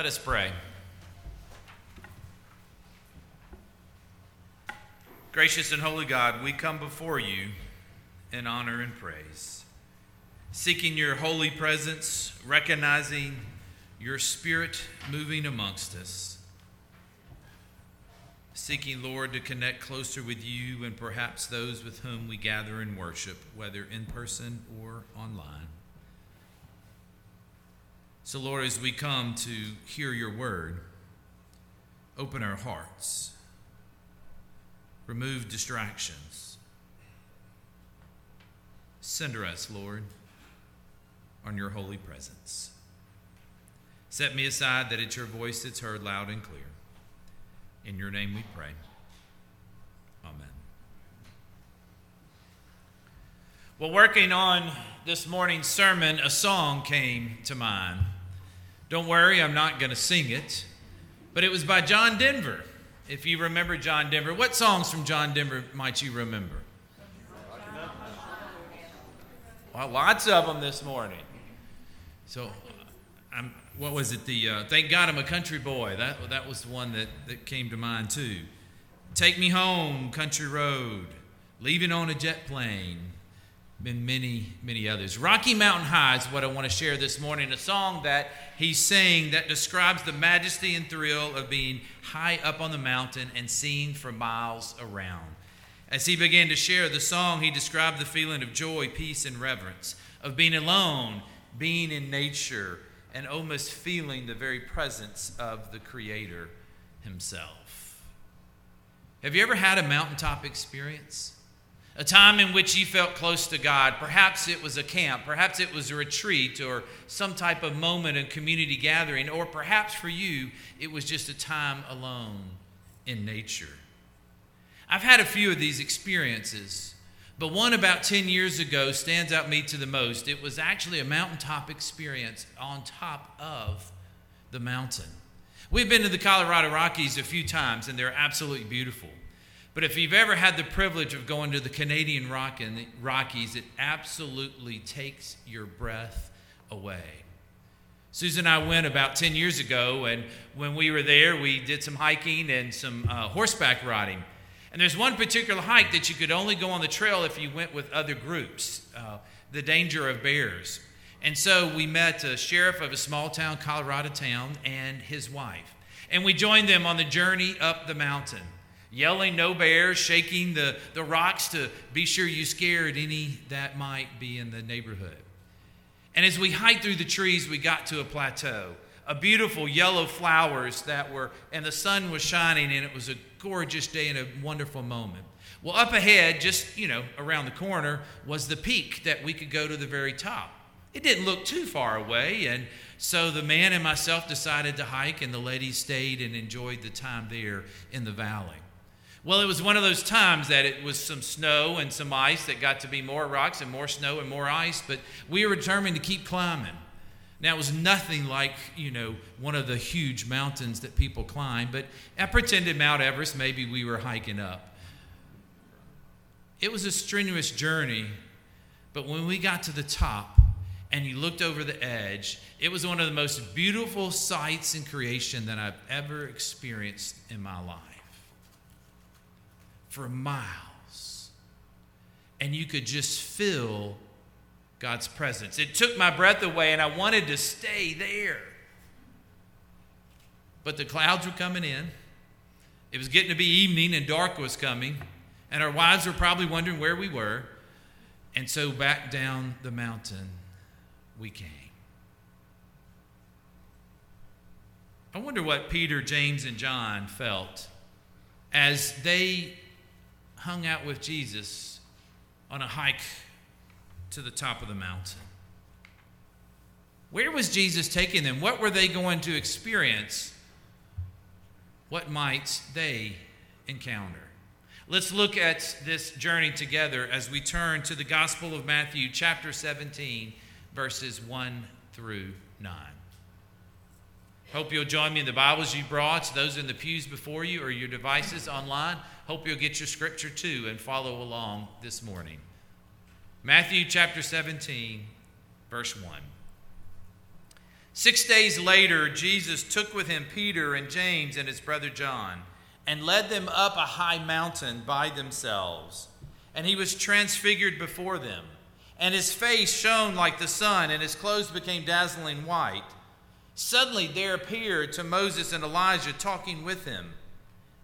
Let us pray. Gracious and holy God, we come before you in honor and praise, seeking your holy presence, recognizing your spirit moving amongst us, seeking, Lord, to connect closer with you and perhaps those with whom we gather in worship, whether in person or online. So, Lord, as we come to hear your word, open our hearts, remove distractions. Center us, Lord, on your holy presence. Set me aside that it's your voice that's heard loud and clear. In your name we pray. Well, working on this morning's sermon, a song came to mind. Don't worry, I'm not going to sing it, but it was by John Denver. If you remember John Denver, what songs from John Denver might you remember? Well, lots of them this morning. So, I'm, what was it? The uh, Thank God I'm a Country Boy. That, that was the one that, that came to mind too. Take Me Home, Country Road, Leaving on a Jet Plane, been many, many others. Rocky Mountain High is what I want to share this morning, a song that he's saying that describes the majesty and thrill of being high up on the mountain and seeing for miles around. As he began to share the song, he described the feeling of joy, peace, and reverence, of being alone, being in nature, and almost feeling the very presence of the Creator himself. Have you ever had a mountaintop experience? A time in which you felt close to God. Perhaps it was a camp, perhaps it was a retreat or some type of moment in community gathering, or perhaps for you, it was just a time alone in nature. I've had a few of these experiences, but one about 10 years ago stands out me to the most. It was actually a mountaintop experience on top of the mountain. We've been to the Colorado Rockies a few times, and they're absolutely beautiful. But if you've ever had the privilege of going to the Canadian Rock and Rockies, it absolutely takes your breath away. Susan and I went about 10 years ago, and when we were there, we did some hiking and some uh, horseback riding. And there's one particular hike that you could only go on the trail if you went with other groups uh, the danger of bears. And so we met a sheriff of a small town, Colorado town, and his wife. And we joined them on the journey up the mountain yelling no bears, shaking the, the rocks to be sure you scared any that might be in the neighborhood. And as we hiked through the trees, we got to a plateau, a beautiful yellow flowers that were, and the sun was shining, and it was a gorgeous day and a wonderful moment. Well, up ahead, just, you know, around the corner, was the peak that we could go to the very top. It didn't look too far away, and so the man and myself decided to hike, and the ladies stayed and enjoyed the time there in the valley. Well, it was one of those times that it was some snow and some ice that got to be more rocks and more snow and more ice, but we were determined to keep climbing. Now, it was nothing like, you know, one of the huge mountains that people climb, but I pretended Mount Everest, maybe we were hiking up. It was a strenuous journey, but when we got to the top and you looked over the edge, it was one of the most beautiful sights in creation that I've ever experienced in my life for miles. And you could just feel God's presence. It took my breath away, and I wanted to stay there. But the clouds were coming in. It was getting to be evening, and dark was coming. And our wives were probably wondering where we were. And so back down the mountain we came. I wonder what Peter, James, and John felt as they hung out with Jesus on a hike to the top of the mountain. Where was Jesus taking them? What were they going to experience? What might they encounter? Let's look at this journey together as we turn to the Gospel of Matthew, chapter 17, verses 1 through 9. Hope you'll join me in the Bibles you brought, those in the pews before you or your devices online. Hope you'll get your scripture too and follow along this morning. Matthew chapter 17, verse 1. Six days later, Jesus took with him Peter and James and his brother John and led them up a high mountain by themselves. And he was transfigured before them. And his face shone like the sun, and his clothes became dazzling white. Suddenly there appeared to Moses and Elijah talking with him.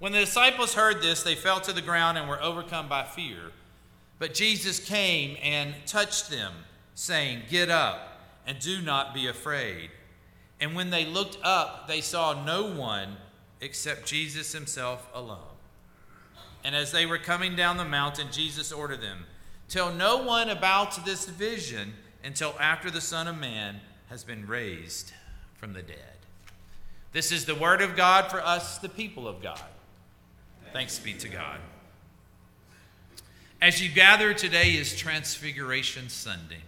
When the disciples heard this, they fell to the ground and were overcome by fear. But Jesus came and touched them, saying, Get up and do not be afraid. And when they looked up, they saw no one except Jesus himself alone. And as they were coming down the mountain, Jesus ordered them, Tell no one about this vision until after the Son of Man has been raised from the dead. This is the word of God for us, the people of God. Thanks be to God. As you gather, today is Transfiguration Sunday.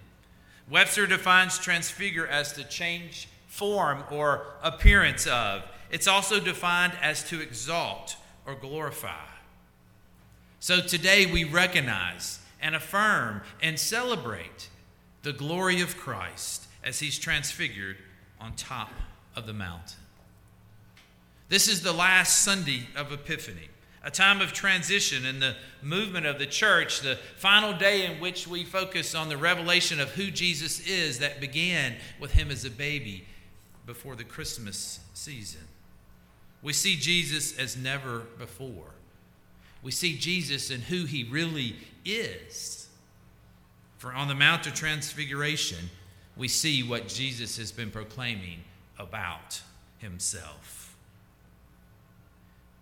Webster defines transfigure as to change form or appearance of. It's also defined as to exalt or glorify. So today we recognize and affirm and celebrate the glory of Christ as he's transfigured on top of the mountain. This is the last Sunday of Epiphany, a time of transition in the movement of the church, the final day in which we focus on the revelation of who Jesus is that began with him as a baby before the Christmas season. We see Jesus as never before. We see Jesus and who he really is. For on the Mount of Transfiguration, we see what Jesus has been proclaiming about himself.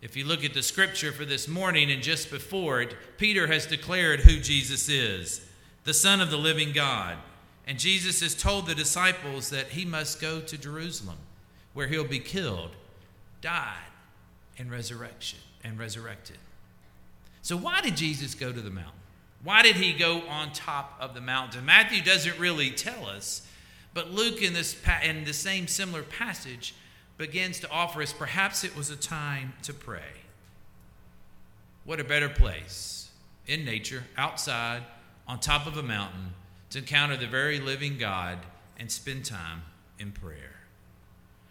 If you look at the scripture for this morning and just before it, Peter has declared who Jesus is the Son of the living God. And Jesus has told the disciples that he must go to Jerusalem, where he'll be killed, died, and resurrection and resurrected. So why did Jesus go to the mountain? Why did he go on top of the mountain? Matthew doesn't really tell us, but Luke in this in the same similar passage begins to offer us perhaps it was a time to pray. What a better place in nature, outside, on top of a mountain, to encounter the very living God and spend time in prayer.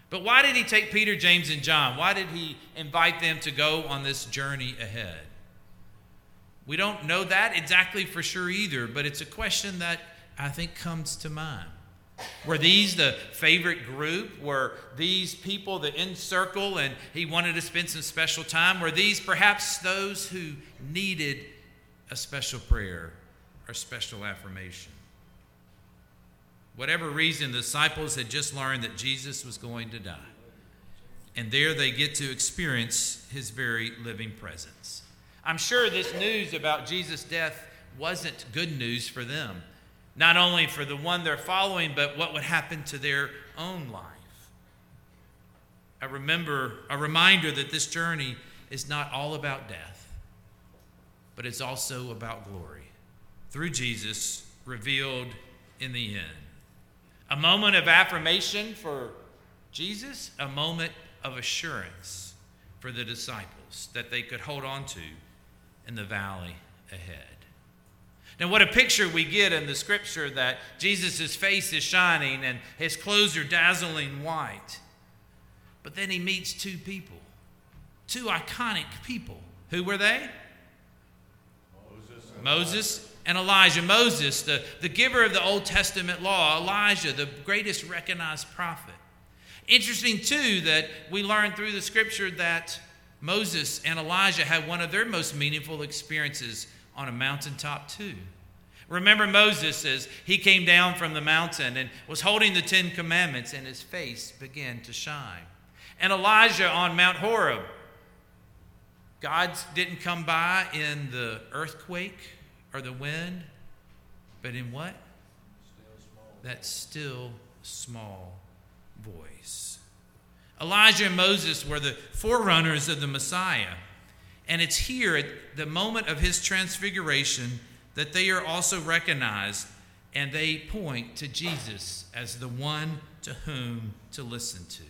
But why did he take Peter, James, and John? Why did he invite them to go on this journey ahead? We don't know that exactly for sure either, but it's a question that I think comes to mind. Were these the favorite group? Were these people the in circle and he wanted to spend some special time? Were these perhaps those who needed a special prayer or special affirmation? Whatever reason, the disciples had just learned that Jesus was going to die. And there they get to experience his very living presence. I'm sure this news about Jesus' death wasn't good news for them. Not only for the one they're following, but what would happen to their own life. I remember a reminder that this journey is not all about death, but it's also about glory through Jesus revealed in the end. A moment of affirmation for Jesus, a moment of assurance for the disciples that they could hold on to in the valley ahead. Now, what a picture we get in the scripture that Jesus' face is shining and his clothes are dazzling white. But then he meets two people, two iconic people. Who were they? Moses and, Moses and Elijah. Moses, the, the giver of the Old Testament law, Elijah, the greatest recognized prophet. Interesting, too, that we learn through the scripture that Moses and Elijah had one of their most meaningful experiences on a mountaintop, too. Remember Moses as he came down from the mountain and was holding the Ten Commandments, and his face began to shine. And Elijah on Mount Horeb, God didn't come by in the earthquake or the wind, but in what? still. That still small voice. Elijah and Moses were the forerunners of the Messiah. And it's here at the moment of his transfiguration that they are also recognized and they point to Jesus as the one to whom to listen to.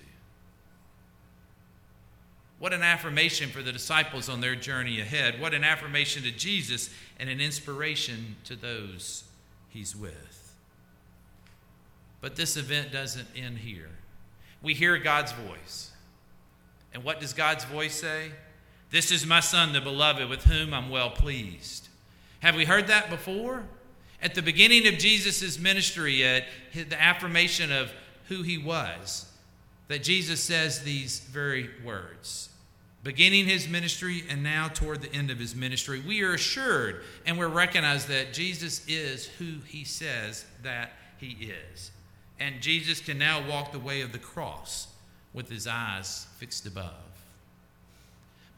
What an affirmation for the disciples on their journey ahead. What an affirmation to Jesus and an inspiration to those he's with. But this event doesn't end here. We hear God's voice. And what does God's voice say? This is my son, the beloved, with whom I'm well pleased. Have we heard that before? At the beginning of Jesus' ministry, at the affirmation of who he was, that Jesus says these very words beginning his ministry and now toward the end of his ministry, we are assured and we're recognized that Jesus is who he says that he is. And Jesus can now walk the way of the cross with his eyes fixed above.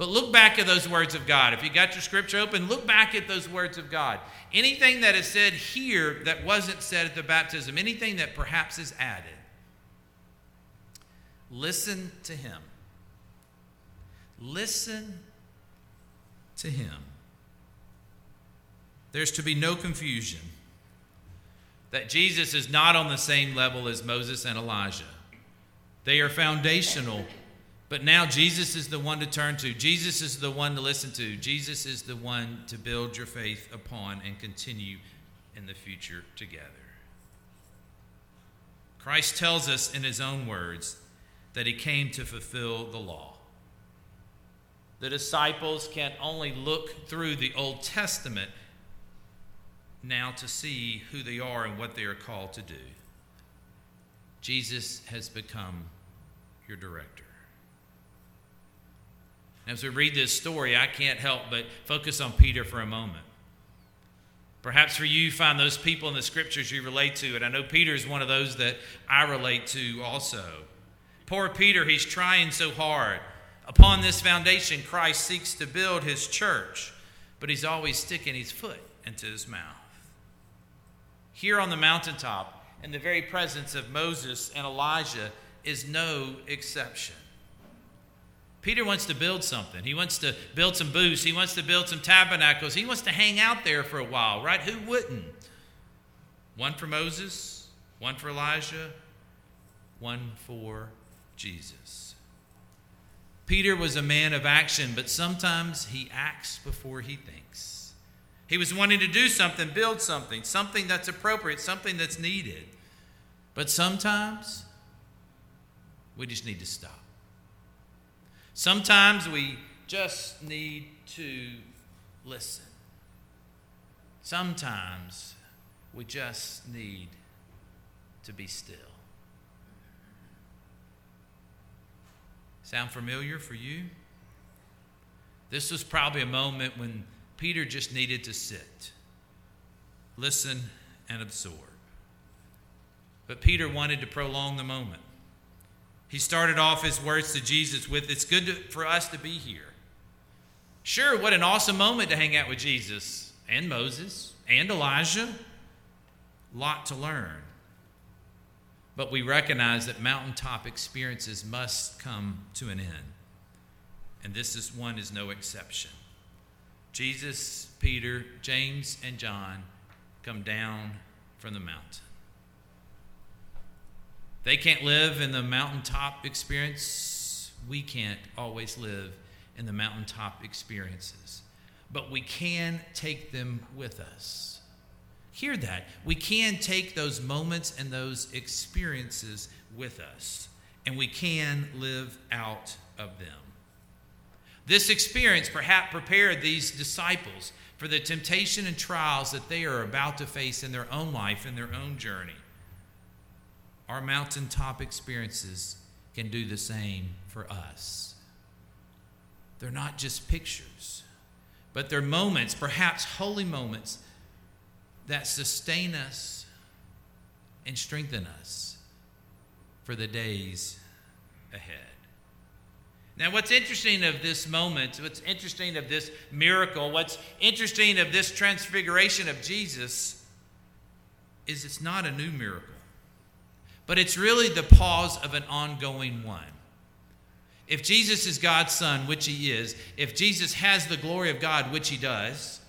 But look back at those words of God. If you got your scripture open, look back at those words of God. Anything that is said here that wasn't said at the baptism, anything that perhaps is added, listen to him. Listen to him. There's to be no confusion that Jesus is not on the same level as Moses and Elijah. They are foundational, but now Jesus is the one to turn to. Jesus is the one to listen to. Jesus is the one to build your faith upon and continue in the future together. Christ tells us in his own words that he came to fulfill the law. The disciples can only look through the Old Testament now to see who they are and what they are called to do. Jesus has become your director. As we read this story, I can't help but focus on Peter for a moment. Perhaps for you, find those people in the scriptures you relate to, and I know Peter is one of those that I relate to also. Poor Peter, he's trying so hard. Upon this foundation, Christ seeks to build his church, but he's always sticking his foot into his mouth. Here on the mountaintop, in the very presence of Moses and Elijah, is no exception. Peter wants to build something. He wants to build some booths. He wants to build some tabernacles. He wants to hang out there for a while, right? Who wouldn't? One for Moses, one for Elijah, one for Jesus. Peter was a man of action, but sometimes he acts before he thinks. He was wanting to do something, build something, something that's appropriate, something that's needed. But sometimes we just need to stop. Sometimes we just need to listen. Sometimes we just need to be still. Sound familiar for you? This was probably a moment when Peter just needed to sit, listen, and absorb. But Peter wanted to prolong the moment. He started off his words to Jesus with, It's good to, for us to be here. Sure, what an awesome moment to hang out with Jesus and Moses and Elijah. Lot to learn. But we recognize that mountaintop experiences must come to an end. And this is one is no exception. Jesus, Peter, James, and John come down from the mountain. They can't live in the mountaintop experience. We can't always live in the mountaintop experiences. But we can take them with us hear that. We can take those moments and those experiences with us, and we can live out of them. This experience perhaps prepared these disciples for the temptation and trials that they are about to face in their own life, in their own journey. Our mountaintop experiences can do the same for us. They're not just pictures, but they're moments, perhaps holy moments, that sustain us and strengthen us for the days ahead. Now, what's interesting of this moment, what's interesting of this miracle, what's interesting of this transfiguration of Jesus is it's not a new miracle, but it's really the pause of an ongoing one. If Jesus is God's Son, which He is, if Jesus has the glory of God, which He does,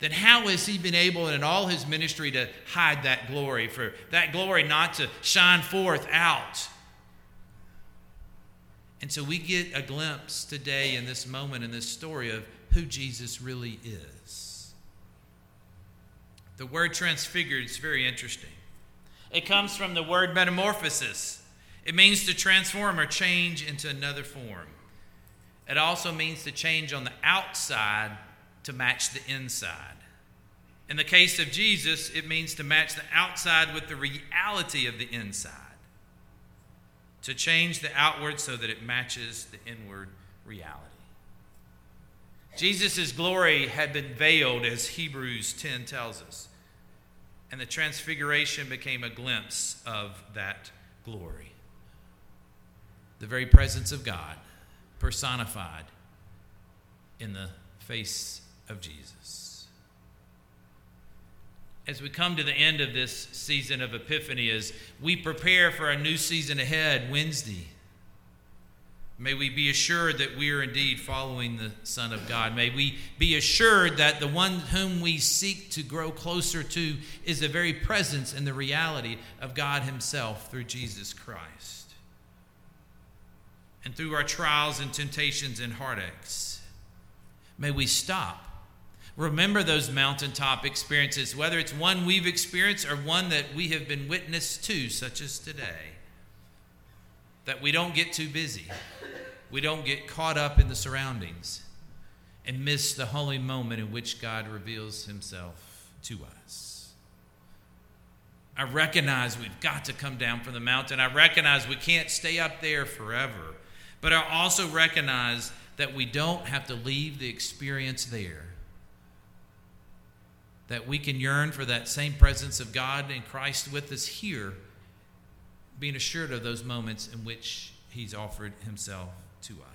then how has He been able in all His ministry to hide that glory, for that glory not to shine forth out? And so we get a glimpse today in this moment, in this story, of who Jesus really is. The word transfigured is very interesting. It comes from the word metamorphosis. It means to transform or change into another form. It also means to change on the outside to match the inside. In the case of Jesus, it means to match the outside with the reality of the inside, to change the outward so that it matches the inward reality. Jesus' glory had been veiled, as Hebrews 10 tells us, and the transfiguration became a glimpse of that glory. The very presence of God personified in the face of Jesus. As we come to the end of this season of Epiphany, as we prepare for a new season ahead, Wednesday, May we be assured that we are indeed following the Son of God. May we be assured that the one whom we seek to grow closer to is the very presence and the reality of God Himself through Jesus Christ. And through our trials and temptations and heartaches, may we stop. Remember those mountaintop experiences, whether it's one we've experienced or one that we have been witness to, such as today. That we don't get too busy we don't get caught up in the surroundings and miss the holy moment in which God reveals himself to us. I recognize we've got to come down from the mountain. I recognize we can't stay up there forever. But I also recognize that we don't have to leave the experience there. That we can yearn for that same presence of God and Christ with us here, being assured of those moments in which He's offered Himself to us.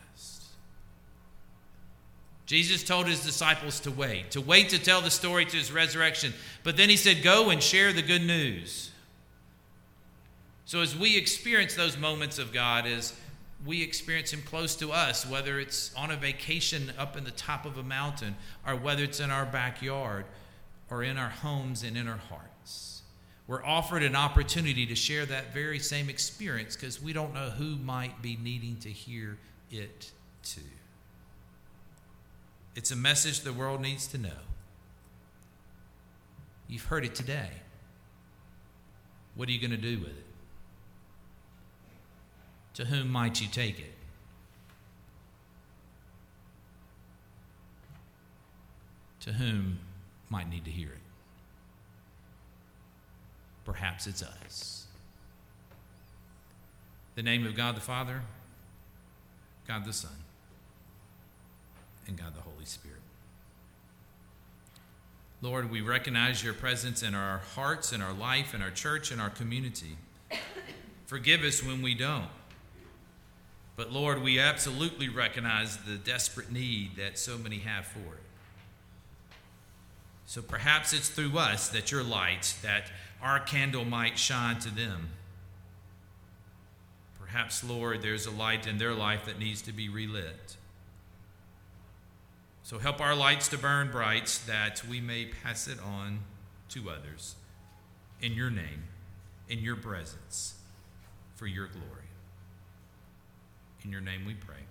Jesus told his disciples to wait, to wait to tell the story to his resurrection. But then he said, Go and share the good news. So as we experience those moments of God, as we experience him close to us, whether it's on a vacation up in the top of a mountain, or whether it's in our backyard, or in our homes and in our hearts, we're offered an opportunity to share that very same experience because we don't know who might be needing to hear it too. It's a message the world needs to know. You've heard it today. What are you going to do with it? To whom might you take it? To whom might need to hear it? Perhaps it's us. The name of God the Father God the Son, and God the Holy Spirit. Lord, we recognize your presence in our hearts, in our life, in our church, in our community. Forgive us when we don't. But Lord, we absolutely recognize the desperate need that so many have for it. So perhaps it's through us that your light, that our candle might shine to them. Perhaps, Lord, there's a light in their life that needs to be relit. So help our lights to burn bright that we may pass it on to others in your name, in your presence, for your glory. In your name we pray.